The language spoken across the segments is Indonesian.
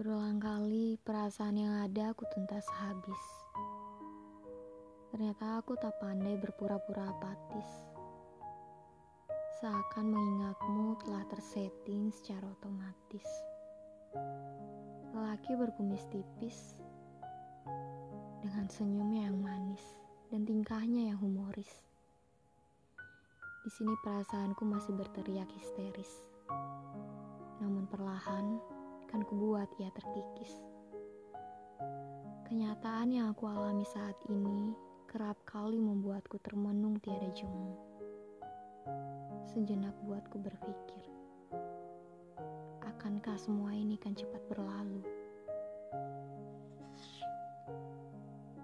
Berulang kali perasaan yang ada aku tuntas habis. Ternyata aku tak pandai berpura-pura apatis. Seakan mengingatmu telah tersetting secara otomatis. Lelaki berkumis tipis dengan senyumnya yang manis dan tingkahnya yang humoris. Di sini perasaanku masih berteriak histeris. Namun perlahan akan kubuat ia terkikis. Kenyataan yang aku alami saat ini kerap kali membuatku termenung tiada jemu. Sejenak buatku berpikir, akankah semua ini kan cepat berlalu?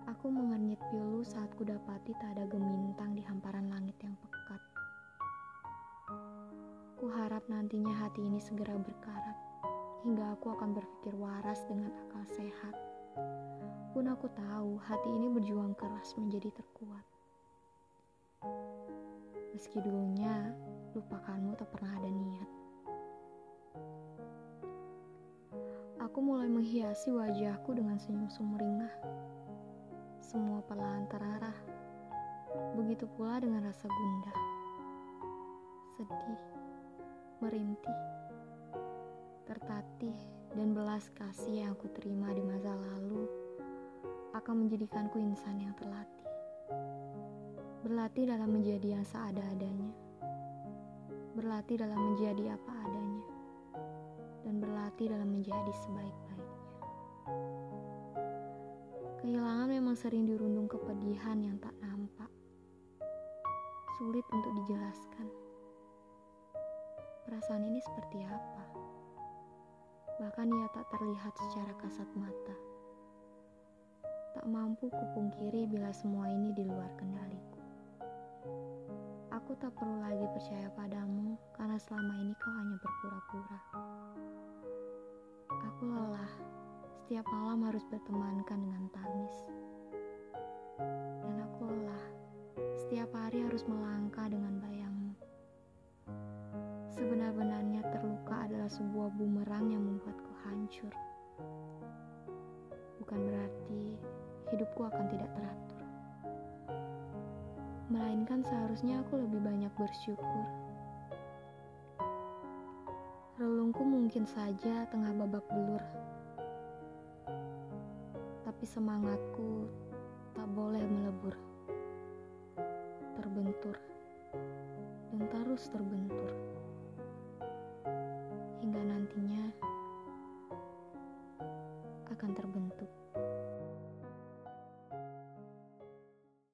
Aku mengernyit pilu saat kudapati tak ada gemintang di hamparan langit yang pekat. Ku harap nantinya hati ini segera berkarat hingga aku akan berpikir waras dengan akal sehat. Pun aku tahu hati ini berjuang keras menjadi terkuat. Meski dulunya lupakanmu tak pernah ada niat. Aku mulai menghiasi wajahku dengan senyum sumringah. Semua perlahan terarah. Begitu pula dengan rasa gundah. Sedih, merintih tertatih, dan belas kasih yang aku terima di masa lalu akan menjadikanku insan yang terlatih. Berlatih dalam menjadi yang seada-adanya. Berlatih dalam menjadi apa adanya. Dan berlatih dalam menjadi sebaik-baiknya. Kehilangan memang sering dirundung kepedihan yang tak nampak. Sulit untuk dijelaskan. Perasaan ini seperti apa? Bahkan ia tak terlihat secara kasat mata. Tak mampu kupungkiri bila semua ini di luar kendaliku. Aku tak perlu lagi percaya padamu karena selama ini kau hanya berpura-pura. Aku lelah, setiap malam harus bertemankan dengan tangis. Dan aku lelah, setiap hari harus melangkah dengan bayangmu. Sebenar-benarnya terluka adalah sebuah bumerang yang membuatku hancur. Bukan berarti hidupku akan tidak teratur. Melainkan seharusnya aku lebih banyak bersyukur. Relungku mungkin saja tengah babak belur. Tapi semangatku tak boleh melebur. Terbentur. Dan terus terbentur hingga nantinya akan terbentuk.